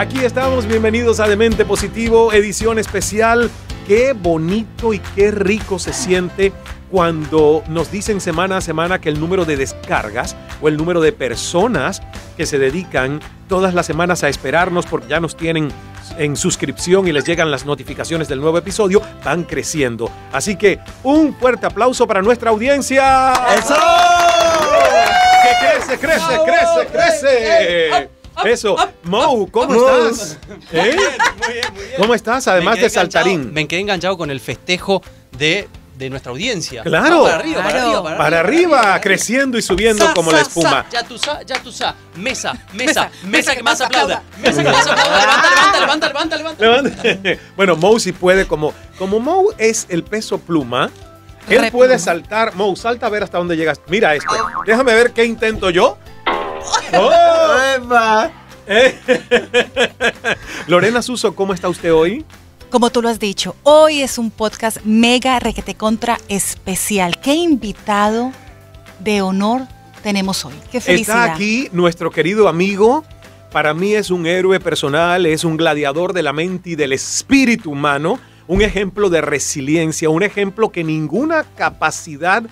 Aquí estamos, bienvenidos a Demente Positivo, edición especial. Qué bonito y qué rico se siente cuando nos dicen semana a semana que el número de descargas o el número de personas que se dedican todas las semanas a esperarnos porque ya nos tienen en suscripción y les llegan las notificaciones del nuevo episodio, van creciendo. Así que un fuerte aplauso para nuestra audiencia. ¡Eso! Que crece, crece, crece, crece. Eso. Mo, ¿cómo estás? ¿Eh? ¿Cómo estás? Además de saltarín. Me quedé enganchado con el festejo de, de nuestra audiencia. Claro. Para arriba, para arriba, Para arriba, creciendo y subiendo Sa, como sa, la espuma. sa, ya tú sa, ya tú sa. Mesa, mesa, mesa, mesa que más aplauda. Mesa que más aplauda. Levanta, levanta, levanta, levanta, levanta. Levanta. Bueno, Mo sí puede, como, como Mo es el peso pluma, él Re puede pluma. saltar. Mo, salta a ver hasta dónde llegas. Mira esto. Déjame ver qué intento yo. ¡Oh! ¡Epa! Eh. Lorena Suso, ¿cómo está usted hoy? Como tú lo has dicho, hoy es un podcast mega requete contra especial. ¿Qué invitado de honor tenemos hoy? Qué felicidad. Está aquí nuestro querido amigo. Para mí es un héroe personal, es un gladiador de la mente y del espíritu humano, un ejemplo de resiliencia, un ejemplo que ninguna capacidad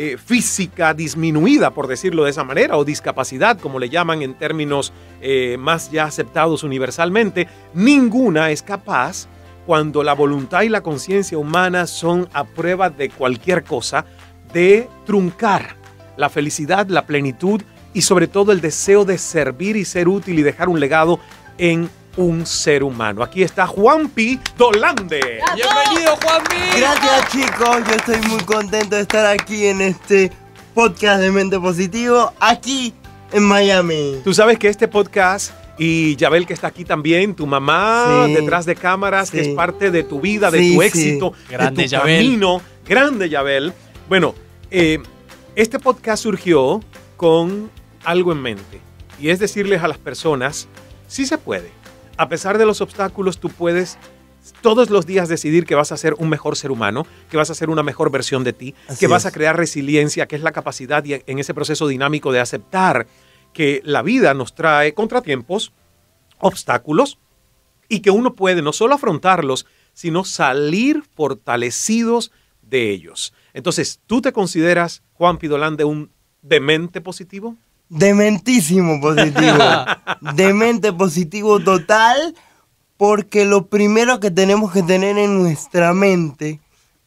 eh, física disminuida, por decirlo de esa manera, o discapacidad, como le llaman en términos eh, más ya aceptados universalmente, ninguna es capaz cuando la voluntad y la conciencia humana son a prueba de cualquier cosa, de truncar la felicidad, la plenitud y sobre todo el deseo de servir y ser útil y dejar un legado en un ser humano. Aquí está Juanpi Dolande. Bienvenido, Juanmi. Gracias chicos, yo estoy muy contento de estar aquí en este podcast de Mente Positivo, aquí en Miami. Tú sabes que este podcast y Yabel que está aquí también, tu mamá Sí. detrás de cámaras, que es parte de tu vida, de Sí, tu sí. éxito, Grande, de tu Yabel. camino. Grande Yabel. Bueno, eh, este podcast surgió con algo en mente y es decirles a las personas, sí se puede. A pesar de los obstáculos, tú puedes todos los días decidir que vas a ser un mejor ser humano, que vas a ser una mejor versión de ti, Así que vas es. a crear resiliencia, que es la capacidad y en ese proceso dinámico de aceptar que la vida nos trae contratiempos, obstáculos, y que uno puede no solo afrontarlos, sino salir fortalecidos de ellos. Entonces, ¿tú te consideras, Juan Pidolán, de un demente positivo? Dementísimo positivo. Demente positivo total, porque lo primero que tenemos que tener en nuestra mente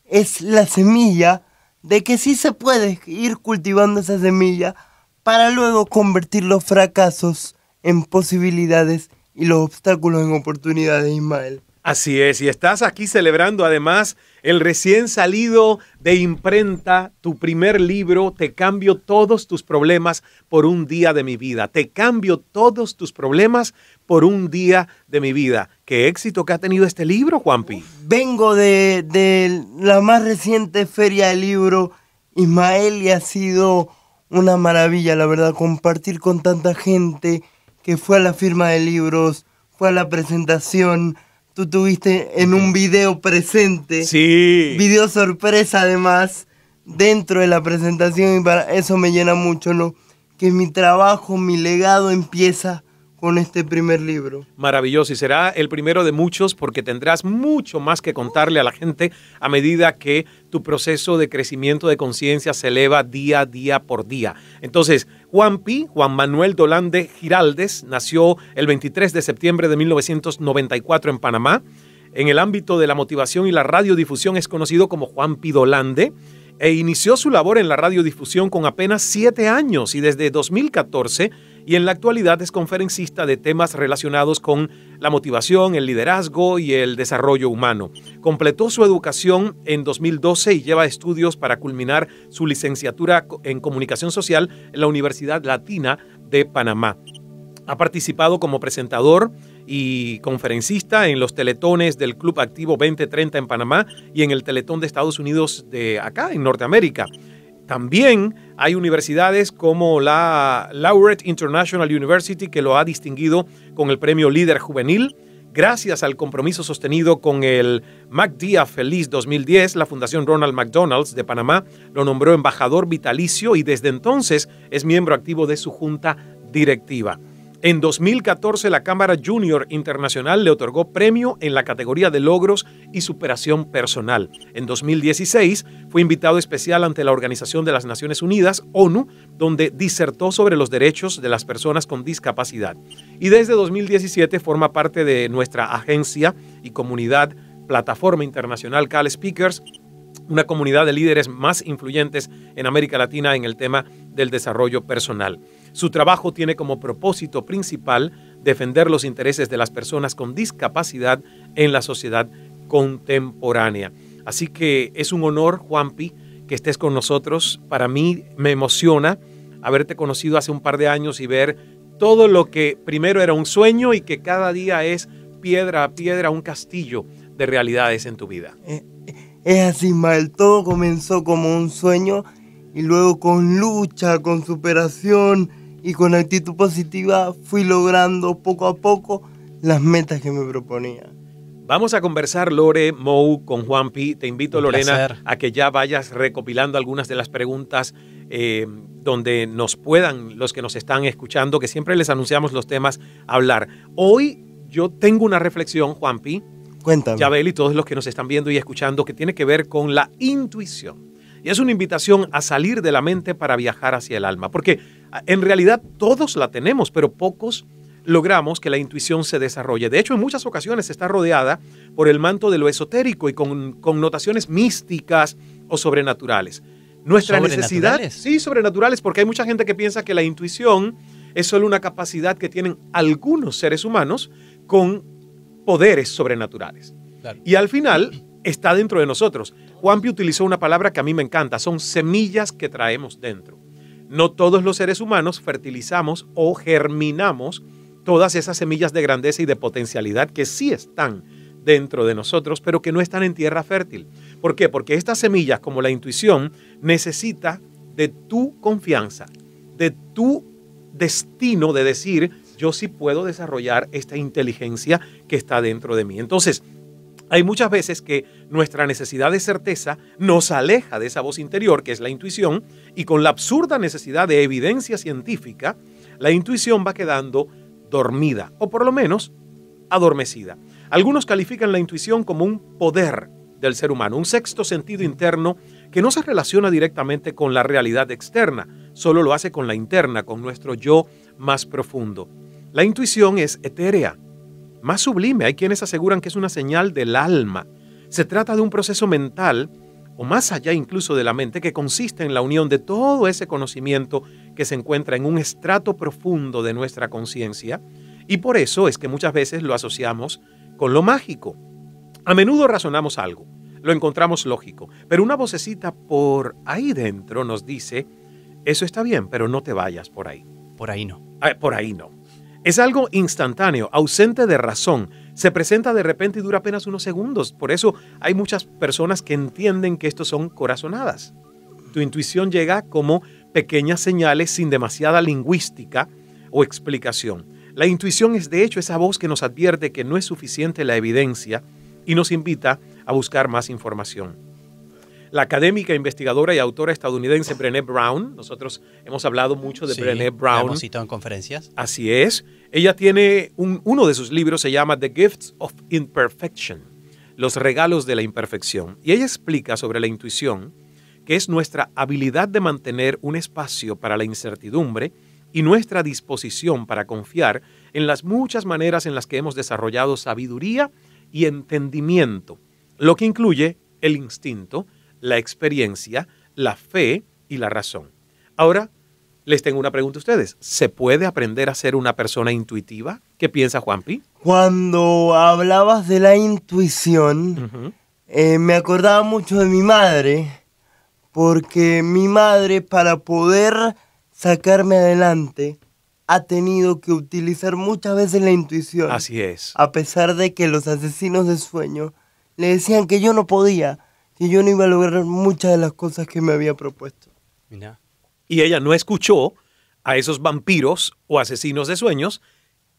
es la semilla de que sí se puede ir cultivando esa semilla para luego convertir los fracasos en posibilidades y los obstáculos en oportunidades, Ismael. Así es, y estás aquí celebrando además el recién salido de imprenta, tu primer libro, Te cambio todos tus problemas por un día de mi vida. Te cambio todos tus problemas por un día de mi vida. Qué éxito que ha tenido este libro, Juanpi. Vengo de, la más reciente feria del libro, Ismael, y ha sido una maravilla, la verdad, compartir con tanta gente que fue a la firma de libros, fue a la presentación. Tú tuviste en un video presente, Sí. video sorpresa además, dentro de la presentación, y para eso me llena mucho, ¿no? Que mi trabajo, mi legado empieza con este primer libro. Maravilloso y será el primero de muchos porque tendrás mucho más que contarle a la gente a medida que tu proceso de crecimiento de conciencia se eleva día a día por día. Entonces, Juan Pi, Juan Manuel Dolande Giraldes, nació el 23 de septiembre de 1994 en Panamá. En el ámbito de la motivación y la radiodifusión es conocido como Juan Pi Dolande e inició su labor en la radiodifusión con apenas siete años y desde 2014 y en la actualidad es conferencista de temas relacionados con la motivación, el liderazgo y el desarrollo humano. Completó su educación en 2012 y lleva estudios para culminar su licenciatura en comunicación social en la Universidad Latina de Panamá. Ha participado como presentador y conferencista en los teletones del Club Activo 2030 en Panamá y en el Teletón de Estados Unidos de acá, en Norteamérica. También hay universidades como la Laureate International University que lo ha distinguido con el premio Líder Juvenil. Gracias al compromiso sostenido con el MacDía Feliz 2010, la Fundación Ronald McDonald's de Panamá lo nombró embajador vitalicio y desde entonces es miembro activo de su junta directiva. En 2014 la Cámara Junior Internacional le otorgó premio en la categoría de logros y superación personal. En 2016 fue invitado especial ante la Organización de las Naciones Unidas, ONU, donde disertó sobre los derechos de las personas con discapacidad. Y desde 2017 forma parte de nuestra agencia y comunidad Plataforma Internacional Cal Speakers, una comunidad de líderes más influyentes en América Latina en el tema del desarrollo personal. Su trabajo tiene como propósito principal defender los intereses de las personas con discapacidad en la sociedad contemporánea. Así que es un honor, Juanpi, que estés con nosotros. Para mí me emociona haberte conocido hace un par de años y ver todo lo que primero era un sueño y que cada día es piedra a piedra un castillo de realidades en tu vida. Eh, es así, Mal. Todo comenzó como un sueño y luego con lucha, con superación y con actitud positiva fui logrando poco a poco las metas que me proponía. Vamos a conversar, Lore, Mou, con Juanpi. Te invito, Lorena, a que ya vayas recopilando algunas de las preguntas eh, donde nos puedan, los que nos están escuchando, que siempre les anunciamos los temas, hablar. Hoy yo tengo una reflexión, Juanpi, Cuéntame. Yabel y todos los que nos están viendo y escuchando, que tiene que ver con la intuición. Y es una invitación a salir de la mente para viajar hacia el alma, porque en realidad todos la tenemos, pero pocos logramos que la intuición se desarrolle. De hecho, en muchas ocasiones está rodeada por el manto de lo esotérico y con connotaciones místicas o sobrenaturales. Nuestra necesidad, sí, sobrenaturales, porque hay mucha gente que piensa que la intuición es solo una capacidad que tienen algunos seres humanos con poderes sobrenaturales. Y al final está dentro de nosotros. Juanpi utilizó una palabra que a mí me encanta, son semillas que traemos dentro. No todos los seres humanos fertilizamos o germinamos todas esas semillas de grandeza y de potencialidad que sí están dentro de nosotros, pero que no están en tierra fértil. ¿Por qué? Porque estas semillas, como la intuición, necesita de tu confianza, de tu destino de decir, yo sí puedo desarrollar esta inteligencia que está dentro de mí. Entonces, hay muchas veces que nuestra necesidad de certeza nos aleja de esa voz interior, que es la intuición, y con la absurda necesidad de evidencia científica, la intuición va quedando dormida, o por lo menos adormecida. Algunos califican la intuición como un poder del ser humano, un sexto sentido interno que no se relaciona directamente con la realidad externa, solo lo hace con la interna, con nuestro yo más profundo. La intuición es etérea, más sublime. Hay quienes aseguran que es una señal del alma. Se trata de un proceso mental, o más allá incluso de la mente, que consiste en la unión de todo ese conocimiento que se encuentra en un estrato profundo de nuestra conciencia, y por eso es que muchas veces lo asociamos con lo mágico. A menudo razonamos algo, lo encontramos lógico, pero una vocecita por ahí dentro nos dice, eso está bien, pero no te vayas por ahí. Por ahí no. Ah, por ahí no. Es algo instantáneo, ausente de razón. Se presenta de repente y dura apenas unos segundos. Por eso hay muchas personas que entienden que estos son corazonadas. Tu intuición llega como pequeñas señales sin demasiada lingüística o explicación. La intuición es de hecho esa voz que nos advierte que no es suficiente la evidencia y nos invita a buscar más información la académica, investigadora y autora estadounidense Brené Brown. Nosotros hemos hablado mucho de Brené Brown. hemos citado en conferencias. Así es. Ella tiene uno de sus libros, se llama The Gifts of Imperfection, los regalos de la imperfección. Y ella explica sobre la intuición, que es nuestra habilidad de mantener un espacio para la incertidumbre y nuestra disposición para confiar en las muchas maneras en las que hemos desarrollado sabiduría y entendimiento, lo que incluye el instinto, la experiencia, la fe y la razón. Ahora, les tengo una pregunta a ustedes. ¿Se puede aprender a ser una persona intuitiva? ¿Qué piensa Juanpi? Cuando hablabas de la intuición, eh, me acordaba mucho de mi madre, porque mi madre para poder sacarme adelante ha tenido que utilizar muchas veces la intuición. Así es. A pesar de que los asesinos de sueño le decían que yo no podía, y yo no iba a lograr muchas de las cosas que me había propuesto. Y ella no escuchó a esos vampiros o asesinos de sueños,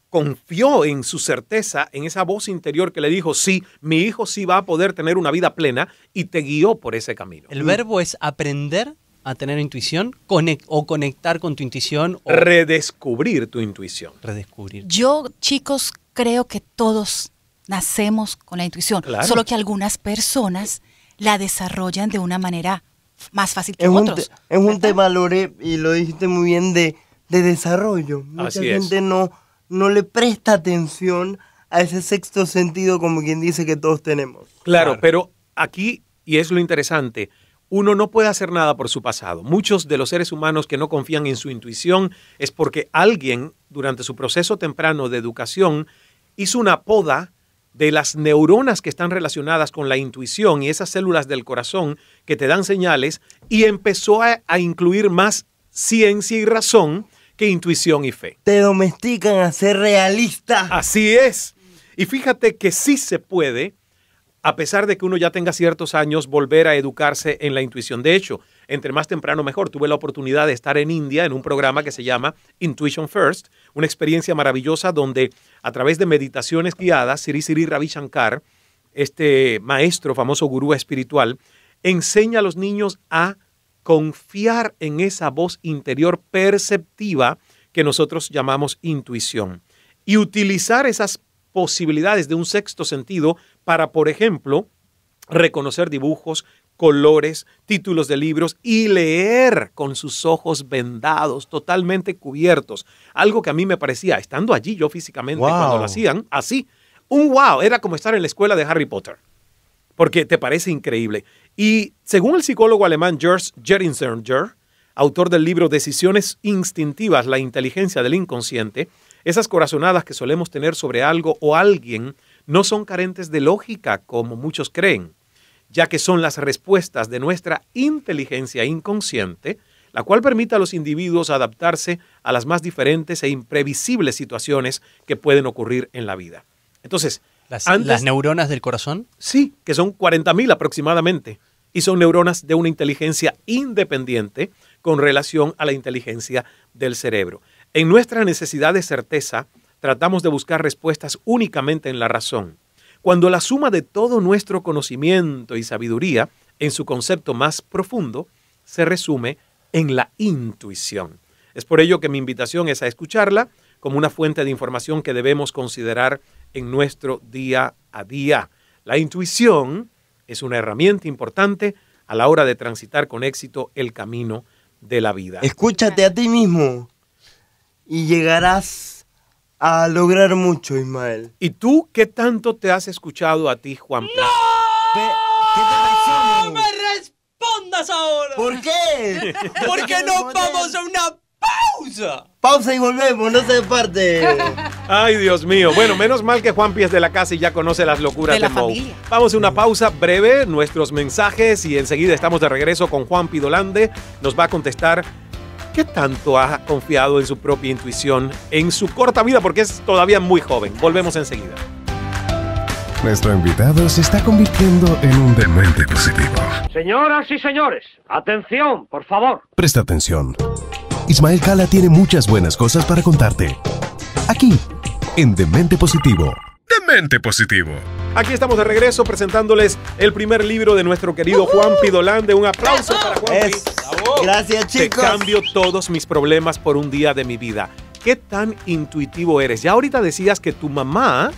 confió en su certeza, en esa voz interior que le dijo, sí, mi hijo sí va a poder tener una vida plena y te guió por ese camino. El verbo es aprender a tener intuición o conectar con tu intuición o redescubrir tu intuición. Redescubrir. Yo, chicos, creo que todos nacemos con la intuición, solo que algunas personas la desarrollan de una manera más fácil que otros. es un tema, Lore, y lo dijiste muy bien, de, desarrollo. Mucha gente no, no le presta atención a ese sexto sentido, como quien dice que todos tenemos. claro. pero aquí, y es lo interesante, uno no puede hacer nada por su pasado. Muchos de los seres humanos que no confían en su intuición es porque alguien durante su proceso temprano de educación hizo una poda de las neuronas que están relacionadas con la intuición y esas células del corazón que te dan señales y empezó a, incluir más ciencia y razón que intuición y fe. Te domestican a ser realista. Así es. Y fíjate que sí se puede a pesar de que uno ya tenga ciertos años, volver a educarse en la intuición. De hecho, entre más temprano mejor. Tuve la oportunidad de estar en India en un programa que se llama Intuition First, una experiencia maravillosa donde a través de meditaciones guiadas, Siri Siri Ravi Shankar, este maestro, famoso gurú espiritual, enseña a los niños a confiar en esa voz interior perceptiva que nosotros llamamos intuición. Y utilizar esas posibilidades de un sexto sentido para, por ejemplo, reconocer dibujos, colores, títulos de libros y leer con sus ojos vendados, totalmente cubiertos. Algo que a mí me parecía, estando allí yo físicamente cuando lo hacían, así, un wow, era como estar en la escuela de Harry Potter, porque te parece increíble. Y según el psicólogo alemán George Jerinsinger, autor del libro Decisiones instintivas, la inteligencia del inconsciente, esas corazonadas que solemos tener sobre algo o alguien no son carentes de lógica como muchos creen, ya que son las respuestas de nuestra inteligencia inconsciente, la cual permite a los individuos adaptarse a las más diferentes e imprevisibles situaciones que pueden ocurrir en la vida. Entonces, las, neuronas del corazón? Sí, que son 40.000 aproximadamente, y son neuronas de una inteligencia independiente con relación a la inteligencia del cerebro. En nuestra necesidad de certeza, tratamos de buscar respuestas únicamente en la razón, cuando la suma de todo nuestro conocimiento y sabiduría, en su concepto más profundo, se resume en la intuición. Es por ello que mi invitación es a escucharla como una fuente de información que debemos considerar en nuestro día a día. La intuición es una herramienta importante a la hora de transitar con éxito el camino de la vida. Escúchate a ti mismo y llegarás a lograr mucho, Ismael. ¿Y tú qué tanto te has escuchado a ti, Juan? ¡No! ¿Qué te me respondas ahora! ¿Por qué? Porque nos vamos a una pausa. Pausa y volvemos, no se parte. Ay, Dios mío. Bueno, menos mal que Juan es de la casa y ya conoce las locuras de, la Familia. Vamos a una pausa breve, nuestros mensajes y enseguida estamos de regreso con Juan Pidolande. Nos va a contestar ¿Qué tanto ha confiado en su propia intuición en su corta vida? Porque es todavía muy joven. Volvemos enseguida. Nuestro invitado se está convirtiendo en un demente positivo. Señoras y señores, atención, por favor. Presta atención. Ismael Cala tiene muchas buenas cosas para contarte. Aquí, en Demente Positivo. Demente Positivo. Aquí estamos de regreso presentándoles el primer libro de nuestro querido Juan Pidolán. un aplauso para Juan. Gracias, chicos. Te cambio todos mis problemas por un día de mi vida. ¿Qué tan intuitivo eres? Ya ahorita decías que tu mamá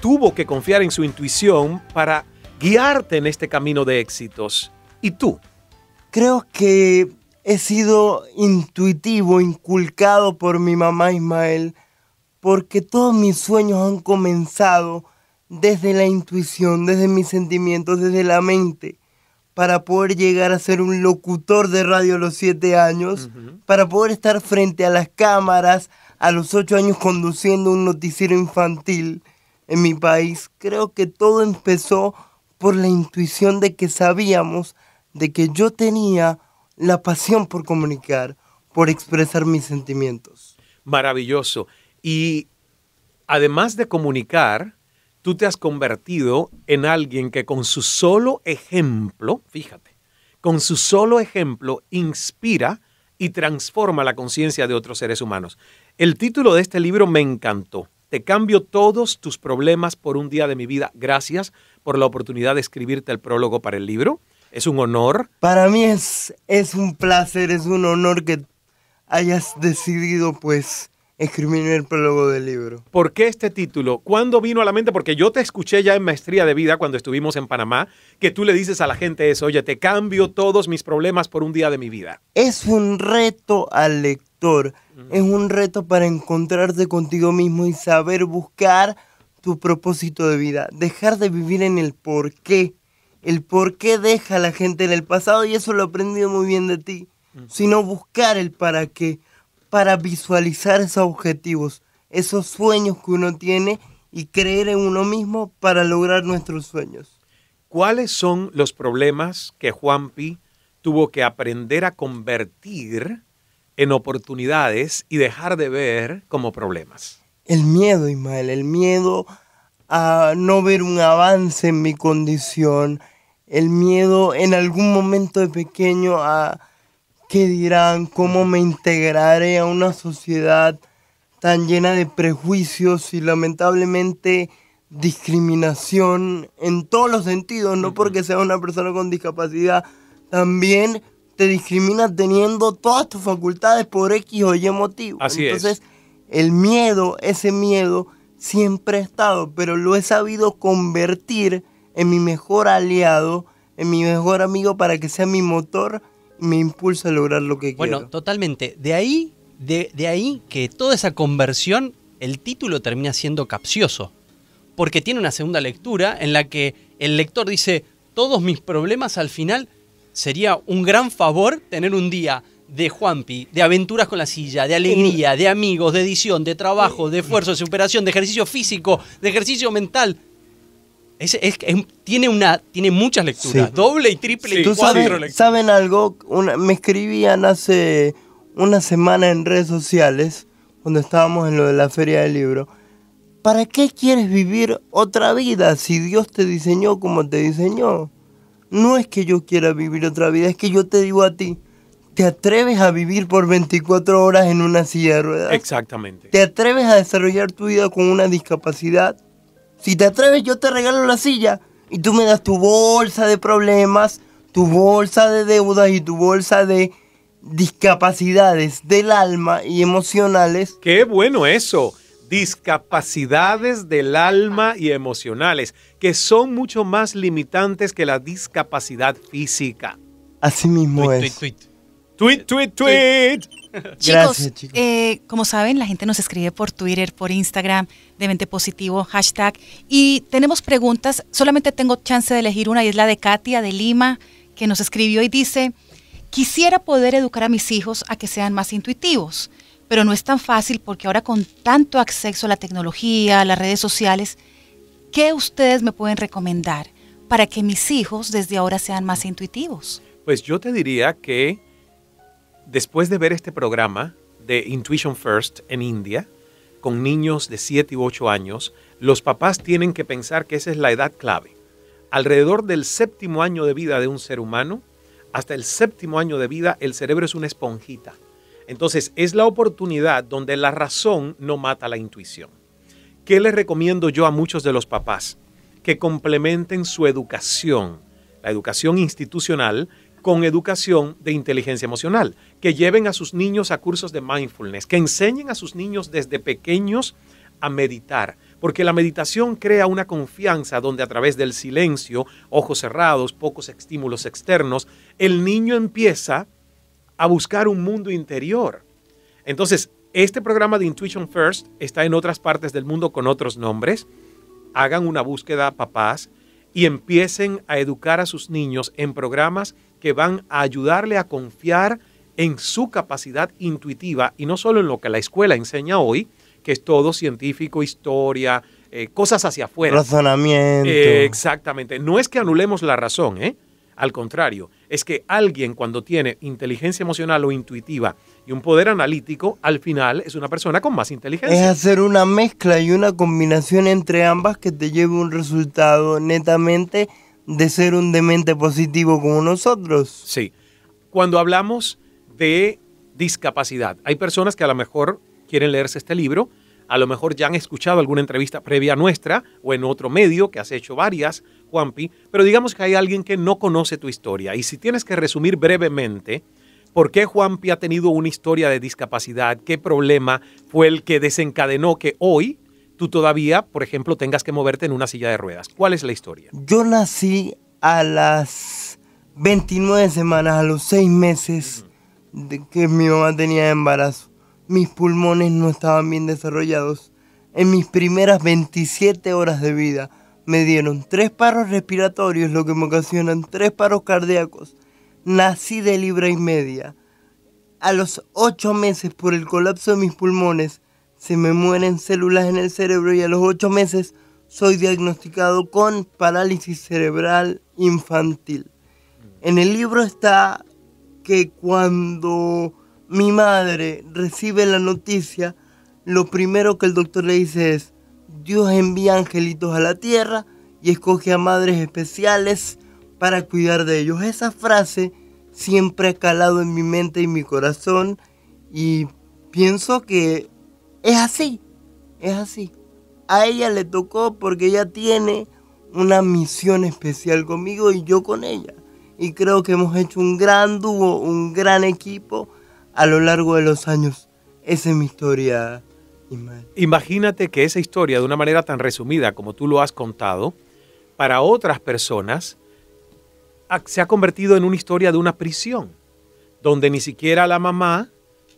tuvo que confiar en su intuición para guiarte en este camino de éxitos. ¿Y tú? Creo que he sido intuitivo, inculcado por mi mamá Ismael, porque todos mis sueños han comenzado desde la intuición, desde mis sentimientos, desde la mente para poder llegar a ser un locutor de radio a los siete años, para poder estar frente a las cámaras a los ocho años conduciendo un noticiero infantil en mi país. Creo que todo empezó por la intuición de que sabíamos de que yo tenía la pasión por comunicar, por expresar mis sentimientos. Maravilloso. Y además de comunicar, tú te has convertido en alguien que con su solo ejemplo, fíjate, con su solo ejemplo inspira y transforma la conciencia de otros seres humanos. El título de este libro me encantó. Te cambio todos tus problemas por un día de mi vida. Gracias por la oportunidad de escribirte el prólogo para el libro. Es un honor. Para mí es, es un placer, es un honor que hayas decidido pues escribir el prólogo del libro. ¿Por qué este título? ¿Cuándo vino a la mente? Porque yo te escuché ya en Maestría de Vida cuando estuvimos en Panamá, que tú le dices a la gente eso, oye, te cambio todos mis problemas por un día de mi vida. Es un reto al lector, es un reto para encontrarte contigo mismo y saber buscar tu propósito de vida, dejar de vivir en el por qué, el por qué deja a la gente en el pasado y eso lo he aprendido muy bien de ti, sino buscar el para qué para visualizar esos objetivos, esos sueños que uno tiene y creer en uno mismo para lograr nuestros sueños. ¿Cuáles son los problemas que Juanpi tuvo que aprender a convertir en oportunidades y dejar de ver como problemas? El miedo, Ismael, el miedo a no ver un avance en mi condición, el miedo en algún momento de pequeño a qué dirán, cómo me integraré a una sociedad tan llena de prejuicios y lamentablemente discriminación en todos los sentidos, no porque sea una persona con discapacidad, también te discrimina teniendo todas tus facultades por X o Y motivo. Así Entonces, el miedo, ese miedo siempre ha estado, pero lo he sabido convertir en mi mejor aliado, en mi mejor amigo para que sea mi motor me impulsa a lograr lo que bueno, quiero. Bueno, totalmente. De ahí, de, de ahí que toda esa conversión, el título termina siendo capcioso. Porque tiene una segunda lectura en la que el lector dice, todos mis problemas al final sería un gran favor tener un día de Juanpi, de aventuras con la silla, de alegría, de amigos, de edición, de trabajo, de esfuerzo, de superación, de ejercicio físico, de ejercicio mental. Es, tiene, una, tiene muchas lecturas, doble y triple y cuatro lecturas. ¿Saben algo? me escribían hace una semana en redes sociales, cuando estábamos en lo de la feria del libro. ¿Para qué quieres vivir otra vida si Dios te diseñó como te diseñó? No es que yo quiera vivir otra vida, es que yo te digo a ti, ¿te atreves a vivir por 24 horas en una silla de ruedas? Exactamente. ¿Te atreves a desarrollar tu vida con una discapacidad? Si te atreves, yo te regalo la silla y tú me das tu bolsa de problemas, tu bolsa de deudas y tu bolsa de discapacidades del alma y emocionales. Qué bueno eso. Discapacidades del alma y emocionales, que son mucho más limitantes que la discapacidad física. Así mismo es. Tweet, tweet, tweet. tweet. chicos, eh, como saben, la gente nos escribe por Twitter, por Instagram, de Mente Positivo, hashtag. Y tenemos preguntas, solamente tengo chance de elegir una y es la de Katia de Lima, que nos escribió y dice, quisiera poder educar a mis hijos a que sean más intuitivos, pero no es tan fácil porque ahora con tanto acceso a la tecnología, a las redes sociales, ¿qué ustedes me pueden recomendar para que mis hijos desde ahora sean más intuitivos? Pues yo te diría que después de ver este programa de Intuition First en India, con niños de 7 u 8 años, los papás tienen que pensar que esa es la edad clave. Alrededor del séptimo año de vida de un ser humano, hasta el séptimo año de vida, el cerebro es una esponjita. Entonces, es la oportunidad donde la razón no mata la intuición. ¿Qué les recomiendo yo a muchos de los papás? Que complementen su educación, la educación institucional, con educación de inteligencia emocional, que lleven a sus niños a cursos de mindfulness, que enseñen a sus niños desde pequeños a meditar, porque la meditación crea una confianza donde a través del silencio, ojos cerrados, pocos estímulos externos, el niño empieza a buscar un mundo interior. Entonces, este programa de Intuition First está en otras partes del mundo con otros nombres. Hagan una búsqueda, papás, y empiecen a educar a sus niños en programas que van a ayudarle a confiar en su capacidad intuitiva y no solo en lo que la escuela enseña hoy, que es todo científico, historia, eh, cosas hacia afuera. Razonamiento. Eh, exactamente. No es que anulemos la razón, ¿eh? Al contrario, es que alguien cuando tiene inteligencia emocional o intuitiva y un poder analítico, al final es una persona con más inteligencia. Es hacer una mezcla y una combinación entre ambas que te lleve un resultado netamente de ser un demente positivo como nosotros. Sí. Cuando hablamos de discapacidad, hay personas que a lo mejor quieren leerse este libro, a lo mejor ya han escuchado alguna entrevista previa nuestra o en otro medio que has hecho varias Juanpi, pero digamos que hay alguien que no conoce tu historia. Y si tienes que resumir brevemente, ¿por qué Juanpi ha tenido una historia de discapacidad? ¿Qué problema fue el que desencadenó que hoy tú todavía, por ejemplo, tengas que moverte en una silla de ruedas? ¿Cuál es la historia? Yo nací a las 29 semanas, a los 6 meses de que mi mamá tenía embarazo. Mis pulmones no estaban bien desarrollados. En mis primeras 27 horas de vida me dieron tres paros respiratorios, lo que me ocasionan tres paros cardíacos. Nací de libra y media. A los 8 meses, por el colapso de mis pulmones, se me mueren células en el cerebro y a los 8 meses soy diagnosticado con parálisis cerebral infantil. En el libro está que cuando mi madre recibe la noticia, lo primero que el doctor le dice es, Dios envía angelitos a la tierra y escoge a madres especiales para cuidar de ellos. Esa frase siempre ha calado en mi mente y mi corazón y pienso que es así, es así. A ella le tocó porque ella tiene una misión especial conmigo y yo con ella. Y creo que hemos hecho un gran dúo, un gran equipo a lo largo de los años. Esa es mi historia. Imagínate que esa historia, de una manera tan resumida como tú lo has contado, para otras personas se ha convertido en una historia de una prisión, donde ni siquiera la mamá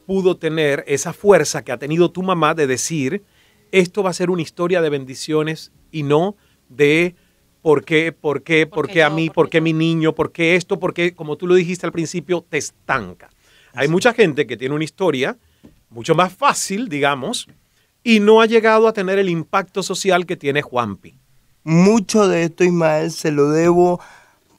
pudo tener esa fuerza que ha tenido tu mamá de decir, esto va a ser una historia de bendiciones y no de por qué, por qué, por qué a mí, por qué mi niño, por qué esto, por qué, como tú lo dijiste al principio, te estanca. Hay mucha gente que tiene una historia mucho más fácil, digamos, y no ha llegado a tener el impacto social que tiene Juanpi. Mucho de esto, Ismael, se lo debo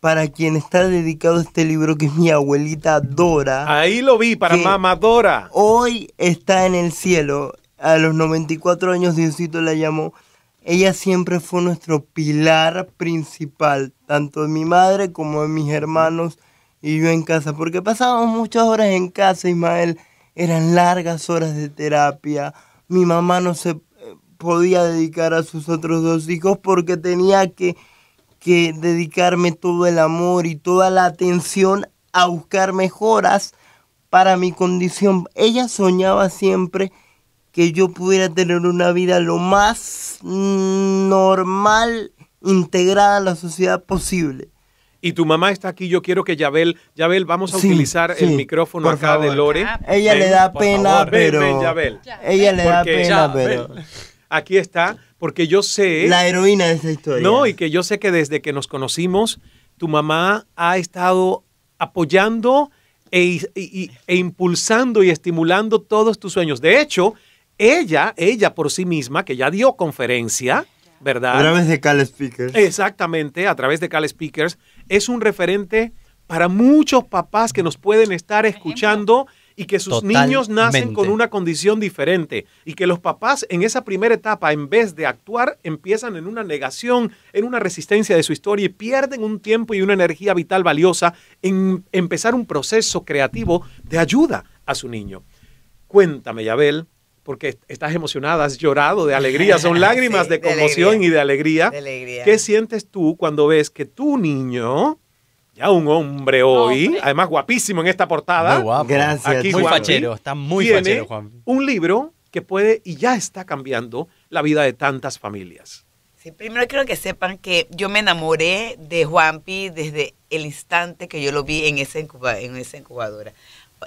para quien está dedicado este libro, que es mi abuelita Dora. Ahí lo vi, para mamá Dora. Hoy está en el cielo. A los 94 años Diosito la llamó. Ella siempre fue nuestro pilar principal, tanto de mi madre como de mis hermanos y yo en casa, porque pasábamos muchas horas en casa, Ismael. Eran largas horas de terapia. Mi mamá no se eh, podía dedicar a sus otros dos hijos porque tenía que que dedicarme todo el amor y toda la atención a buscar mejoras para mi condición. Ella soñaba siempre que yo pudiera tener una vida lo más normal, integrada a la sociedad posible. Y tu mamá está aquí, yo quiero que Yabel, Yabel, vamos a utilizar el micrófono acá de Lore. Ella le da pena, pero... Ella le da pena, pero... Aquí está, porque yo sé... La heroína de esa historia. No, y que yo sé que desde que nos conocimos, tu mamá ha estado apoyando e, e, impulsando y estimulando todos tus sueños. De hecho, ella, ella por sí misma, que ya dio conferencia, ¿verdad? A través de Cal Speakers. Exactamente, a través de Cal Speakers, es un referente para muchos papás que nos pueden estar escuchando y que sus niños nacen con una condición diferente y que los papás en esa primera etapa, en vez de actuar, empiezan en una negación, en una resistencia de su historia y pierden un tiempo y una energía vital valiosa en empezar un proceso creativo de ayuda a su niño. Cuéntame, Yabel, porque estás emocionada, has llorado de alegría, son lágrimas de conmoción y de alegría. de alegría. ¿Qué sientes tú cuando ves que tu niño ya un hombre hoy, además guapísimo en esta portada. Muy guapo. Gracias. muy fachero, está muy fachero, Juan. Un libro que puede y ya está cambiando la vida de tantas familias. Sí, primero quiero que sepan que yo me enamoré de Juanpi desde el instante que yo lo vi en esa, en esa incubadora.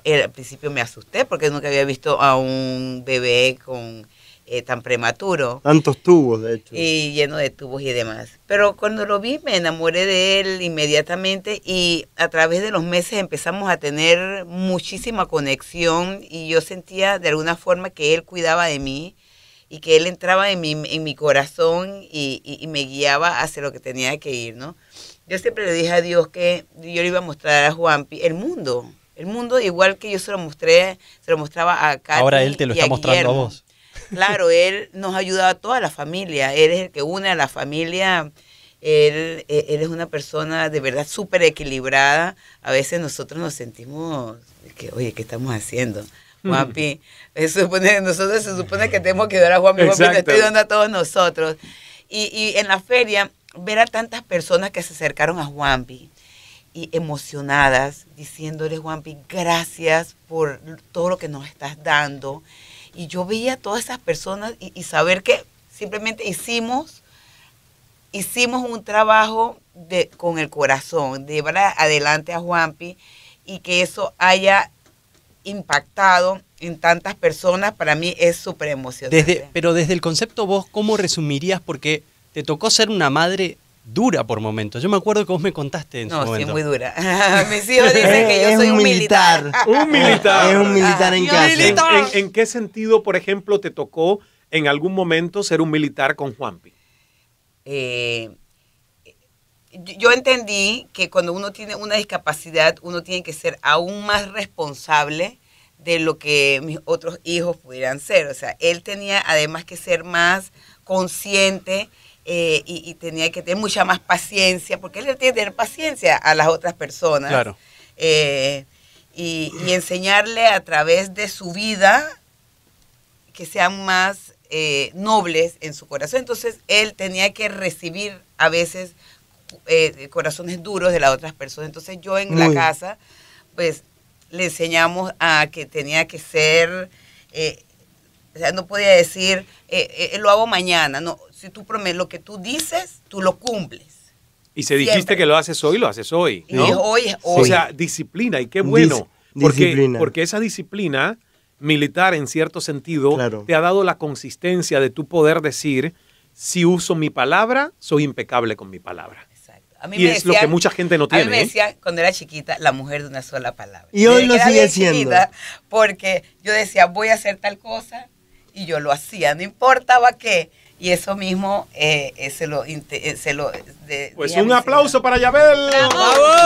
Al principio me asusté porque nunca había visto a un bebé con eh, tan prematuro. Tantos tubos, de hecho. Y lleno de tubos y demás. Pero cuando lo vi me enamoré de él inmediatamente y a través de los meses empezamos a tener muchísima conexión y yo sentía de alguna forma que él cuidaba de mí y que él entraba en mi, en mi corazón y, y, me guiaba hacia lo que tenía que ir, ¿no? Yo siempre le dije a Dios que yo le iba a mostrar a Juanpi el mundo, el mundo igual que yo se lo mostré, se lo mostraba a Katy Ahora él te lo está mostrando a vos. Claro, él nos ayuda a toda la familia, él es el que une a la familia. Él, e, él es una persona de verdad súper equilibrada. A veces nosotros nos sentimos que, oye, ¿qué estamos haciendo? Juanpi, supone, nosotros se supone que tenemos que dar a Juanpi, Juanpi nos estoy dando a todos nosotros. Y, y en la feria ver a tantas personas que se acercaron a Juanpi y emocionadas, diciéndole, Juanpi, gracias por todo lo que nos estás dando. Y yo veía a todas esas personas y, saber que simplemente hicimos, hicimos un trabajo de, con el corazón, de llevar adelante a Juanpi y que eso haya impactado en tantas personas, para mí es súper emocionante. Desde, pero desde el concepto vos, ¿cómo resumirías? Porque te tocó ser una madre dura por momentos. Yo me acuerdo que vos me contaste en su momento. No, sí, muy dura. Mis hijos dicen que yo soy un militar. un militar. Es un militar en casa. ¿En, qué sentido, por ejemplo, te tocó en algún momento ser un militar con Juanpi? Eh, yo entendí que cuando uno tiene una discapacidad, uno tiene que ser aún más responsable de lo que mis otros hijos pudieran ser. O sea, él tenía además que ser más consciente eh, y, tenía que tener mucha más paciencia, porque él tiene que tener paciencia a las otras personas. Claro. Eh, y, enseñarle a través de su vida que sean más eh, nobles en su corazón. Entonces, él tenía que recibir a veces corazones duros de las otras personas. Entonces, yo en la casa, pues le enseñamos a que tenía que ser, eh, o sea, no podía decir, eh, eh, lo hago mañana, no, si tú prometes lo que tú dices, tú lo cumples. Y se dijiste que lo haces hoy, lo haces hoy. ¿no? Y hoy es hoy. O sea, disciplina, y qué bueno. porque, porque esa disciplina militar, en cierto sentido, te ha dado la consistencia de tu poder decir, si uso mi palabra, soy impecable con mi palabra y es lo que mucha gente no tiene. A mí me ¿eh? decía cuando era chiquita la mujer de una sola palabra. Y hoy lo sigue siendo. Porque yo decía, voy a hacer tal cosa y yo lo hacía, no importaba qué. Y eso mismo eh, eh, se lo... Se lo pues un aplauso para Yabel.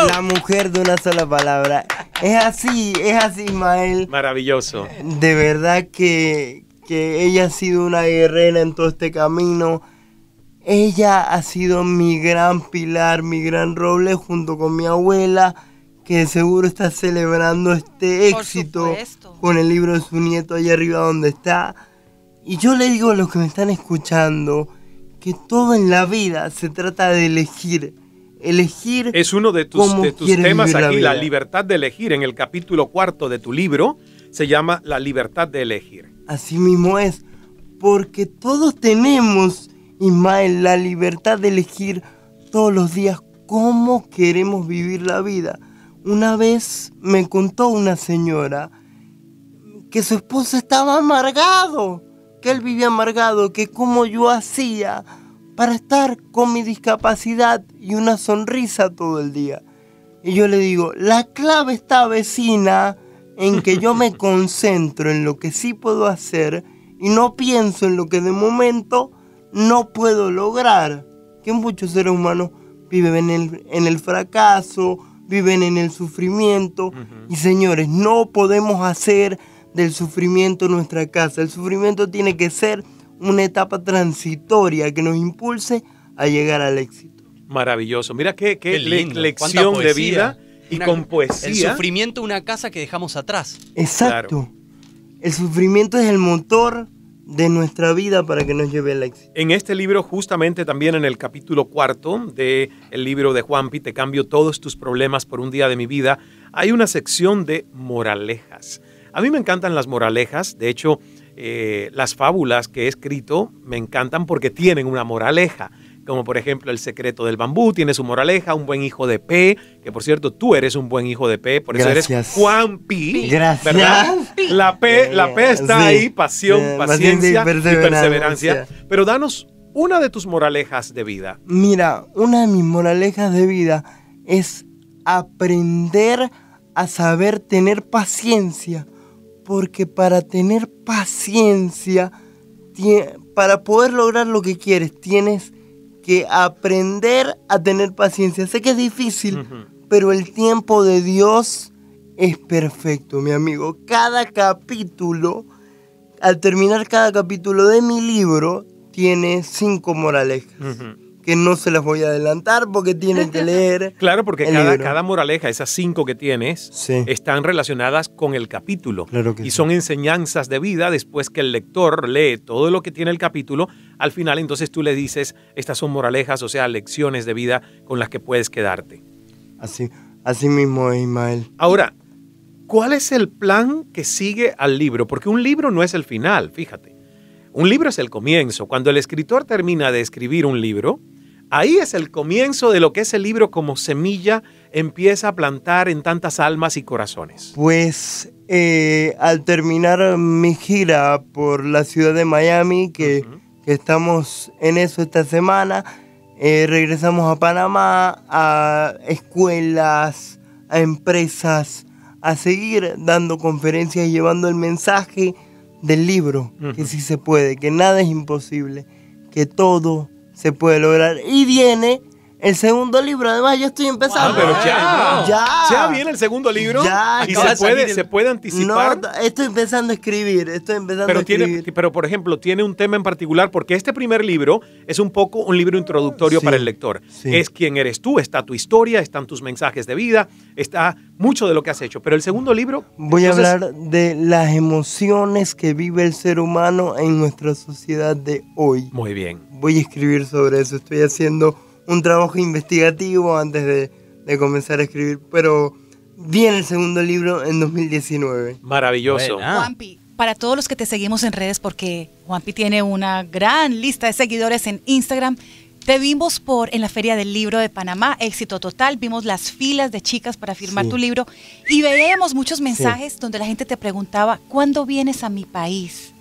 La mujer de una sola palabra. Es así, es así, Ismael. Maravilloso. De verdad que, que ella ha sido una guerrera en todo este camino ella ha sido mi gran pilar, mi gran roble junto con mi abuela, que seguro está celebrando este éxito con el libro de su nieto allá arriba donde está. Y yo le digo a los que me están escuchando que todo en la vida se trata de elegir. Elegir. Es uno de tus, temas aquí, la, la libertad de elegir. En el capítulo cuarto de tu libro se llama La libertad de elegir. Así mismo es, porque todos tenemos Ismael, la libertad de elegir todos los días cómo queremos vivir la vida. Una vez me contó una señora que su esposo estaba amargado, que él vivía amargado, que como yo hacía para estar con mi discapacidad y una sonrisa todo el día. Y yo le digo, la clave está vecina en que yo me concentro en lo que sí puedo hacer y no pienso en lo que de momento no puedo lograr. Que muchos seres humanos viven en el, en el fracaso, viven en el sufrimiento. Y señores, no podemos hacer del sufrimiento nuestra casa. El sufrimiento tiene que ser una etapa transitoria que nos impulse a llegar al éxito. Maravilloso. Mira qué, qué, lección de vida y con poesía. El sufrimiento, una casa que dejamos atrás. Exacto. El sufrimiento es el motor de nuestra vida para que nos lleve al éxito. En este libro, justamente también en el capítulo cuarto del el libro de Juanpi, Te cambio todos tus problemas por un día de mi vida, hay una sección de moralejas. A mí me encantan las moralejas, de hecho, eh, las fábulas que he escrito me encantan porque tienen una moraleja como por ejemplo El secreto del bambú, tiene su moraleja, un buen hijo de P, que por cierto tú eres un buen hijo de P, por eso eres Juan Pi, Gracias. ¿verdad? La P, la P está ahí, pasión, paciencia, y, perseverancia. Pero danos una de tus moralejas de vida. Mira, una de mis moralejas de vida es aprender a saber tener paciencia, porque para tener paciencia, para poder lograr lo que quieres, tienes que aprender a tener paciencia. Sé que es difícil, pero el tiempo de Dios es perfecto, mi amigo. Cada capítulo, al terminar cada capítulo de mi libro, tiene cinco moralejas. Que no se las voy a adelantar porque tienen que leer. Claro, porque el cada, libro. cada moraleja, esas cinco que tienes, Sí. están relacionadas con el capítulo. Claro que y sí. son enseñanzas de vida después que el lector lee todo lo que tiene el capítulo. Al final, entonces tú le dices, estas son moralejas, o sea, lecciones de vida con las que puedes quedarte. Así, así mismo Ismael. Ahora, ¿cuál es el plan que sigue al libro? Porque un libro no es el final, fíjate. Un libro es el comienzo. Cuando el escritor termina de escribir un libro, ahí es el comienzo de lo que ese libro como semilla empieza a plantar en tantas almas y corazones. Pues eh, al terminar mi gira por la ciudad de Miami, que, que estamos en eso esta semana, eh, regresamos a Panamá, a escuelas, a empresas, a seguir dando conferencias y llevando el mensaje del libro, que sí se puede, que nada es imposible, que todo se puede lograr. Y viene el segundo libro, además yo estoy empezando. Ah, pero ya. Ya. Ya viene el segundo libro. Ya, y se de puede, el- se puede anticipar. No, estoy empezando a escribir, estoy empezando Pero a tiene, escribir. pero por ejemplo, tiene un tema en particular porque este primer libro es un poco un libro introductorio Sí, para el lector. sí. Es quién eres tú, está tu historia, están tus mensajes de vida, está mucho de lo que has hecho. Pero el segundo libro, Voy a hablar de las emociones que vive el ser humano en nuestra sociedad de hoy. Muy bien. Voy a escribir sobre eso. Estoy haciendo un trabajo investigativo antes de, de comenzar a escribir, pero viene el segundo libro en 2019. Maravilloso. Buena. Juanpi, para todos los que te seguimos en redes, porque Juanpi tiene una gran lista de seguidores en Instagram, te vimos por en la Feria del Libro de Panamá, éxito total, vimos las filas de chicas para firmar Sí. tu libro y veíamos muchos mensajes donde la gente te preguntaba, ¿cuándo vienes a mi país?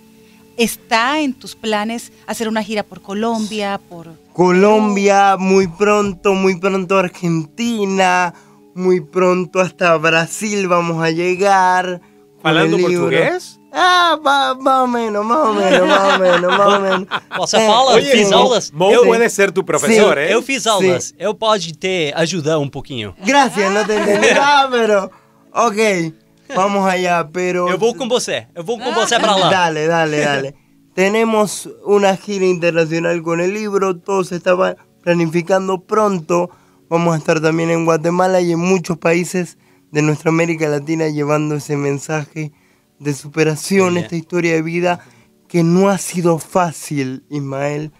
¿Está en tus planes hacer una gira por Colombia, por Colombia, muy pronto, muy pronto Argentina, muy pronto hasta Brasil vamos a llegar. ¿Hablando portugués? Ah, más o menos, más o menos, más o menos, más o menos. Você Eh, fala, Oye, fiz aulas. Mo eu, puede ser tu profesor, Sí, ¿eh? eu fiz aulas. Eu pode te ajudar um pouquinho. Gracias, no te entendí. Ah, pero. Ok, vamos allá, pero. Eu vou com você. Eu vou com você pra lá. Dale, dale, dale. Tenemos una gira internacional con el libro, todo se estaba planificando pronto. Vamos a estar también en Guatemala y en muchos países de nuestra América Latina llevando ese mensaje de superación, esta historia de vida que no ha sido fácil, Ismael,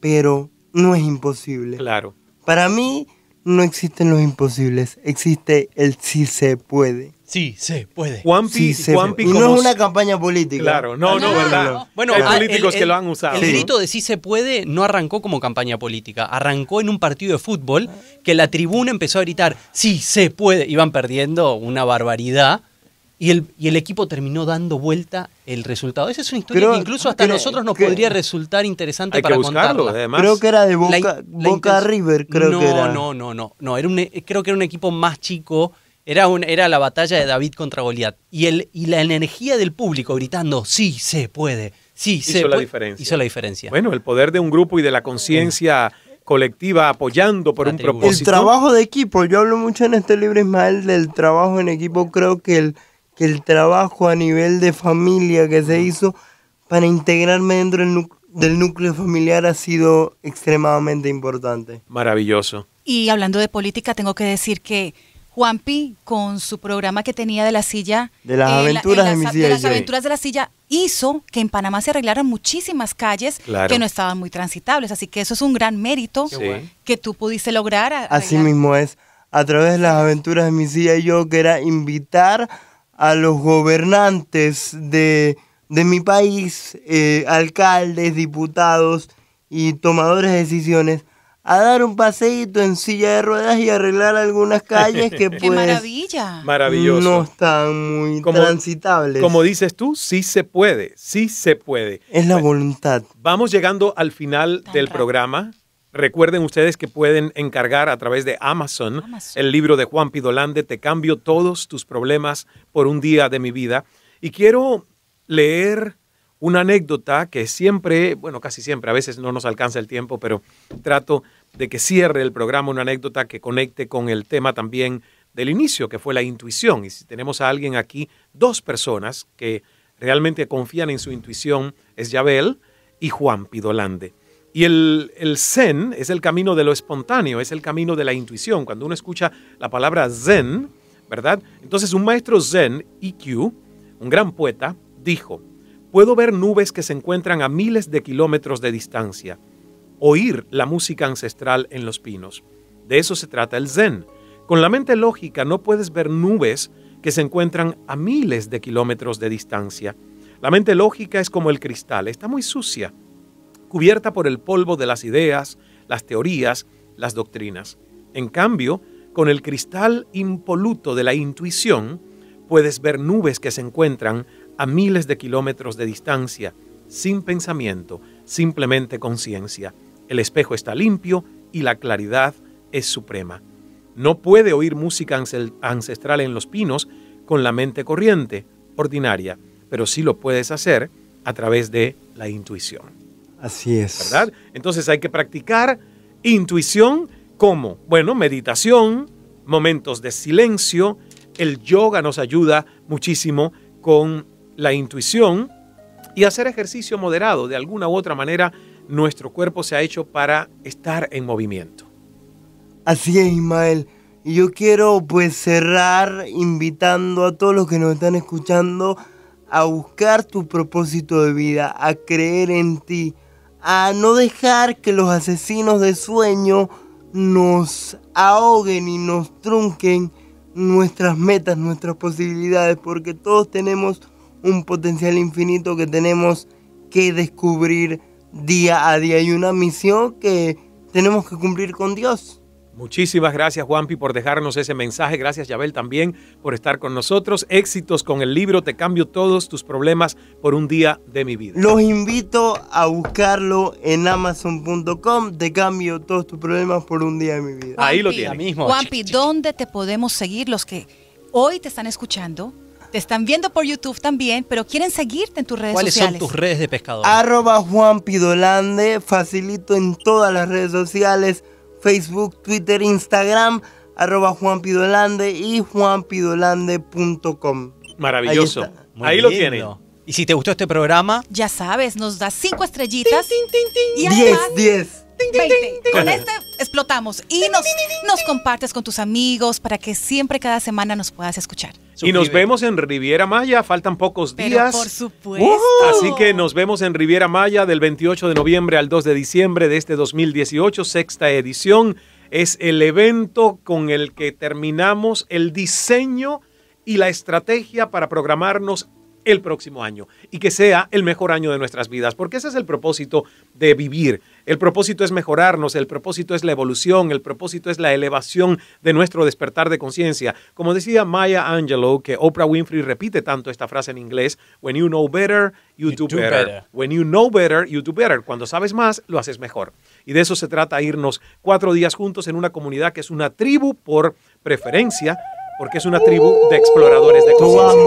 pero no es imposible. Claro. Para mí no existen los imposibles, existe el sí se puede. Sí, se puede. Juanpi, Sí se Juanpi puede. Y como no es una campaña política. Claro, no, no, No, verdad. no. Bueno, hay ah, políticos el- que el- lo han usado. El Sí. grito de sí se puede no arrancó como campaña política, arrancó en un partido de fútbol que la tribuna empezó a gritar sí se puede, iban perdiendo una barbaridad y el, y el equipo terminó dando vuelta el resultado. Esa es una historia Creo- que incluso hasta nosotros nos que- podría resultar interesante Hay que para buscarlo, contarla. además. Creo que era de Boca, la Boca River, creo no, que era. No, no, no, no. Era un, e- creo que era un equipo más chico. Era, un, era la batalla de David contra Goliat. Y, el, y la energía del público gritando, sí, se puede, sí, Hizo se la puede", diferencia. Hizo la diferencia. Bueno, el poder de un grupo y de la conciencia colectiva apoyando por La un tribuna. El propósito. trabajo de equipo, yo hablo mucho en este libro, Ismael, del trabajo en equipo. Creo que el, que el trabajo a nivel de familia que se hizo para integrarme dentro del, nu- del núcleo familiar ha sido extremadamente importante. Maravilloso. Y hablando de política, tengo que decir que Juanpi, con su programa que tenía de la silla... De las en la- aventuras en de las- silla las y yo. aventuras de la silla, hizo que en Panamá se arreglaran muchísimas calles Claro. que no estaban muy transitables. Así que eso es un gran mérito que tú pudiste lograr. a- Así mismo es, a través de las aventuras de mi silla y yo, que era invitar a los gobernantes de, de mi país, eh, alcaldes, diputados y tomadores de decisiones, a dar un paseíto en silla de ruedas y arreglar algunas calles que ¡Qué pues maravilla! Maravilloso. no están muy Como- transitables. Como dices tú, sí se puede, sí se puede. es la voluntad. Vamos llegando al final Tan del programa. Recuerden ustedes que pueden encargar a través de Amazon, Amazon. el libro de Juan Pidolande, Te cambio todos tus problemas por un día de mi vida. Y quiero leer una anécdota que siempre, bueno, casi siempre, a veces no nos alcanza el tiempo, pero trato de que cierre el programa una anécdota que conecte con el tema también del inicio, que fue la intuición. Y si tenemos a alguien aquí, dos personas que realmente confían en su intuición, es Yabel y Juan Pidolande. Y el, zen es el camino de lo espontáneo, es el camino de la intuición. Cuando uno escucha la palabra zen, ¿verdad? Entonces un maestro zen, IQ, un gran poeta, dijo, puedo ver nubes que se encuentran a miles de kilómetros de distancia, oír la música ancestral en los pinos. De eso se trata el zen. Con la mente lógica no puedes ver nubes que se encuentran a miles de kilómetros de distancia. La mente lógica es como el cristal, está muy sucia cubierta por el polvo de las ideas, las teorías, las doctrinas. En cambio, con el cristal impoluto de la intuición, puedes ver nubes que se encuentran a miles de kilómetros de distancia, sin pensamiento, simplemente conciencia. El espejo está limpio y la claridad es suprema. No puede oír música ancestral en los pinos con la mente corriente, ordinaria, pero sí lo puedes hacer a través de la intuición. Así es. ¿Verdad? Entonces hay que practicar intuición como, bueno, meditación, momentos de silencio. El yoga nos ayuda muchísimo con la intuición y hacer ejercicio moderado. De alguna u otra manera, nuestro cuerpo se ha hecho para estar en movimiento. Así es, Ismael. Y yo quiero pues cerrar invitando a todos los que nos están escuchando a buscar tu propósito de vida, a creer en ti, a no dejar que los asesinos de sueño nos ahoguen y nos trunquen nuestras metas, nuestras posibilidades, porque todos tenemos un potencial infinito que tenemos que descubrir día a día y una misión que tenemos que cumplir con Dios. Muchísimas gracias Juanpi por dejarnos ese mensaje. Gracias Yabel también por estar con nosotros. Éxitos con el libro Te cambio todos tus problemas por un día de mi vida. Los invito a buscarlo en amazon.com. Te cambio todos tus problemas por un día de mi vida. Ahí lo tienes. Mismo. Juanpi, ¿dónde te podemos seguir los que hoy te están escuchando? Te están viendo por YouTube también, pero quieren seguirte en tus redes sociales. ¿Cuáles son tus redes de pescador? Arroba Juan Pidolande, facilito en todas las redes sociales Facebook, Twitter, Instagram, arroba Juan Pidolande y juanpidolande.com. Maravilloso. Ahí, lo tienen. Y si te gustó este programa, ya sabes, nos das cinco estrellitas. 10, 10. Con este explotamos y nos, nos compartes con tus amigos para que siempre cada semana nos puedas escuchar. Y nos vemos en Riviera Maya, faltan pocos días. por supuesto. Así que nos vemos en Riviera Maya del 28 de noviembre al 2 de diciembre de este 2018, sexta edición. Es el evento con el que terminamos el diseño y la estrategia para programarnos el próximo año y que sea el mejor año de nuestras vidas, porque ese es el propósito de vivir. El propósito es mejorarnos, el propósito es la evolución, el propósito es la elevación de nuestro despertar de conciencia. Como decía Maya Angelou, que Oprah Winfrey repite tanto esta frase en inglés, when you know better, you, do, better. When you know better, you do better. Cuando sabes más, lo haces mejor. Y de eso se trata irnos cuatro días juntos en una comunidad que es una tribu por preferencia porque es una tribu de exploradores de conciencia.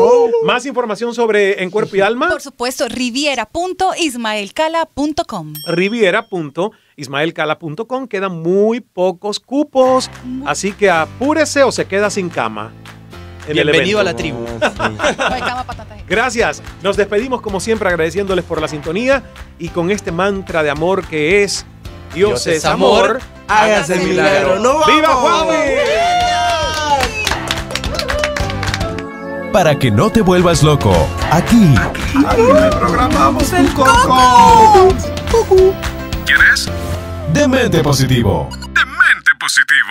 Más información sobre En Cuerpo y Alma. Por supuesto, riviera.ismaelcala.com. Riviera.ismaelcala.com. Quedan muy pocos cupos, así que apúrese o se queda sin cama. Bienvenido a la tribu. Gracias. Nos despedimos como siempre agradeciéndoles por la sintonía y con este mantra de amor que es Dios, es amor, hágase el milagro. ¡Viva Juan! para que no te vuelvas loco. Aquí. Aquí reprogramamos el coco. ¿Quieres? Demente positivo. Demente positivo.